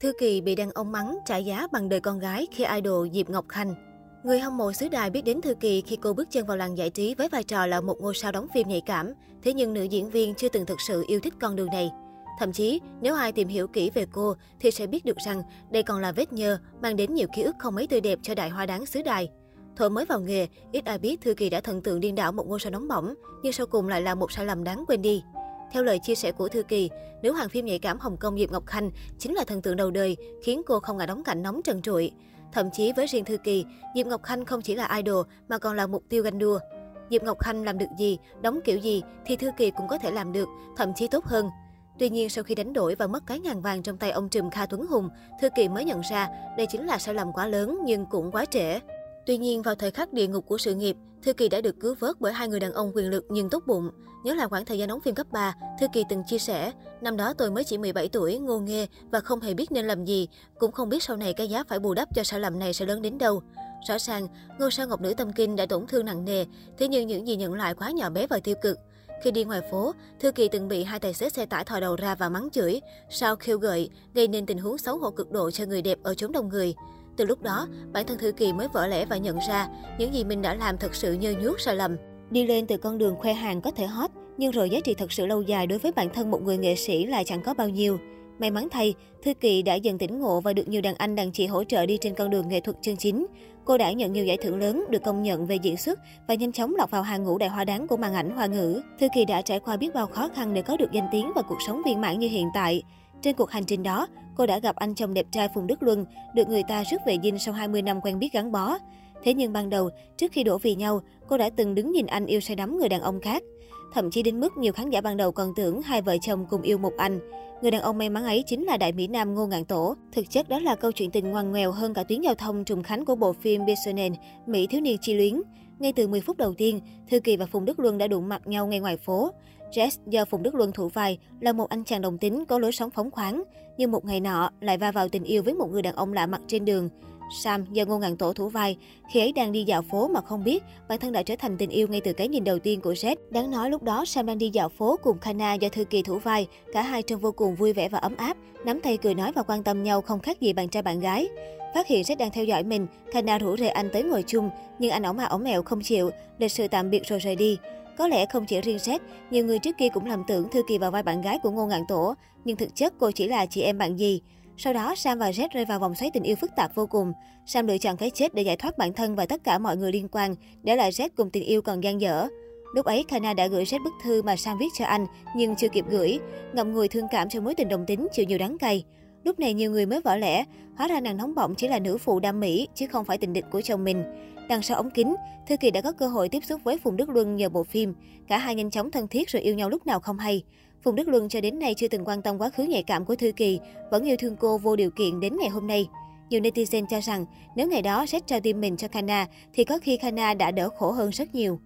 Thư Kỳ bị đàn ông mắng trả giá bằng đời con gái khi idol Diệp Ngọc Khanh. Người hâm mộ xứ đài biết đến Thư Kỳ khi cô bước chân vào làng giải trí với vai trò là một ngôi sao đóng phim nhạy cảm. Thế nhưng nữ diễn viên chưa từng thực sự yêu thích con đường này. Thậm chí, nếu ai tìm hiểu kỹ về cô thì sẽ biết được rằng đây còn là vết nhơ mang đến nhiều ký ức không mấy tươi đẹp cho đại hoa đáng xứ đài. Thuở mới vào nghề, ít ai biết Thư Kỳ đã thần tượng điên đảo một ngôi sao nóng bỏng, nhưng sau cùng lại là một sai lầm đáng quên đi. Theo lời chia sẻ của Thư Kỳ, nữ hoàng phim nhạy cảm Hồng Kông Diệp Ngọc Khanh chính là thần tượng đầu đời, khiến cô không ngại đóng cảnh nóng trần trụi. Thậm chí với riêng Thư Kỳ, Diệp Ngọc Khanh không chỉ là idol mà còn là mục tiêu ganh đua. Diệp Ngọc Khanh làm được gì, đóng kiểu gì thì Thư Kỳ cũng có thể làm được, thậm chí tốt hơn. Tuy nhiên, sau khi đánh đổi và mất cái ngàn vàng trong tay ông trùm Kha Tuấn Hùng, Thư Kỳ mới nhận ra đây chính là sai lầm quá lớn nhưng cũng quá trễ. Tuy nhiên, vào thời khắc địa ngục của sự nghiệp, Thư Kỳ đã được cứu vớt bởi hai người đàn ông quyền lực nhưng tốt bụng. Nhớ lại khoảng thời gian đóng phim cấp 3, Thư Kỳ từng chia sẻ, năm đó tôi mới chỉ 17 tuổi, ngô nghê và không hề biết nên làm gì, cũng không biết sau này cái giá phải bù đắp cho sai lầm này sẽ lớn đến đâu. Rõ ràng, ngôi sao ngọc nữ tâm kinh đã tổn thương nặng nề, thế nhưng những gì nhận lại quá nhỏ bé và tiêu cực. Khi đi ngoài phố, Thư Kỳ từng bị hai tài xế xe tải thò đầu ra và mắng chửi, sau khiêu gợi, gây nên tình huống xấu hổ cực độ cho người đẹp ở chốn đông người. Từ lúc đó, bản thân Thư Kỳ mới vỡ lẽ và nhận ra những gì mình đã làm thật sự nhơ nhuốc sai lầm. Đi lên từ con đường khoe hàng có thể hot, nhưng rồi giá trị thật sự lâu dài đối với bản thân một người nghệ sĩ lại chẳng có bao nhiêu. May mắn thay, Thư Kỳ đã dần tỉnh ngộ và được nhiều đàn anh đàn chị hỗ trợ đi trên con đường nghệ thuật chân chính. Cô đã nhận nhiều giải thưởng lớn, được công nhận về diễn xuất và nhanh chóng lọt vào hàng ngũ đại hoa đáng của màn ảnh hoa ngữ. Thư Kỳ đã trải qua biết bao khó khăn để có được danh tiếng và cuộc sống viên mãn như hiện tại. Trên cuộc hành trình đó, cô đã gặp anh chồng đẹp trai Phùng Đức Luân, được người ta rước về dinh sau 20 năm quen biết gắn bó. Thế nhưng ban đầu, trước khi đổ vì nhau, cô đã từng đứng nhìn anh yêu say đắm người đàn ông khác. Thậm chí đến mức nhiều khán giả ban đầu còn tưởng hai vợ chồng cùng yêu một anh. Người đàn ông may mắn ấy chính là đại mỹ nam Ngô Ngạn Tổ. Thực chất đó là câu chuyện tình ngoằn ngoèo hơn cả tuyến giao thông trùng khánh của bộ phim Bisonen, Mỹ thiếu niên chi luyến. Ngay từ 10 phút đầu tiên, Thư Kỳ và Phùng Đức Luân đã đụng mặt nhau ngay ngoài phố. Jess do Phùng Đức Luân thủ vai là một anh chàng đồng tính có lối sống phóng khoáng, nhưng một ngày nọ lại va vào tình yêu với một người đàn ông lạ mặt trên đường. Sam do Ngô Ngạn Tổ thủ vai, khi ấy đang đi dạo phố mà không biết, bản thân đã trở thành tình yêu ngay từ cái nhìn đầu tiên của Jet. Đáng nói lúc đó Sam đang đi dạo phố cùng Kana do Thư Kỳ thủ vai, cả hai trông vô cùng vui vẻ và ấm áp, nắm tay cười nói và quan tâm nhau không khác gì bạn trai bạn gái. Phát hiện Jet đang theo dõi mình, Kana rủ rê anh tới ngồi chung, nhưng anh ổng à ổng mèo không chịu, lịch sự tạm biệt rồi rời đi. Có lẽ không chỉ riêng Jet, nhiều người trước kia cũng lầm tưởng Thư Kỳ vào vai bạn gái của Ngô Ngạn Tổ, nhưng thực chất cô chỉ là chị em bạn gì. Sau đó, Sam và Jet rơi vào vòng xoáy tình yêu phức tạp vô cùng. Sam lựa chọn cái chết để giải thoát bản thân và tất cả mọi người liên quan, để lại Jet cùng tình yêu còn gian dở. Lúc ấy, Kana đã gửi Jet bức thư mà Sam viết cho anh, nhưng chưa kịp gửi. Ngậm ngùi thương cảm cho mối tình đồng tính chịu nhiều đắng cay. Lúc này nhiều người mới vỡ lẽ, hóa ra nàng nóng bỏng chỉ là nữ phụ đam mỹ, chứ không phải tình địch của chồng mình. Đằng sau ống kính, Thư Kỳ đã có cơ hội tiếp xúc với Phùng Đức Luân nhờ bộ phim. Cả hai nhanh chóng thân thiết rồi yêu nhau lúc nào không hay. Phùng Đức Luân cho đến nay chưa từng quan tâm quá khứ nhạy cảm của Thư Kỳ, vẫn yêu thương cô vô điều kiện đến ngày hôm nay. Nhiều netizen cho rằng nếu ngày đó Jet trao tim mình cho Kana thì có khi Kana đã đỡ khổ hơn rất nhiều.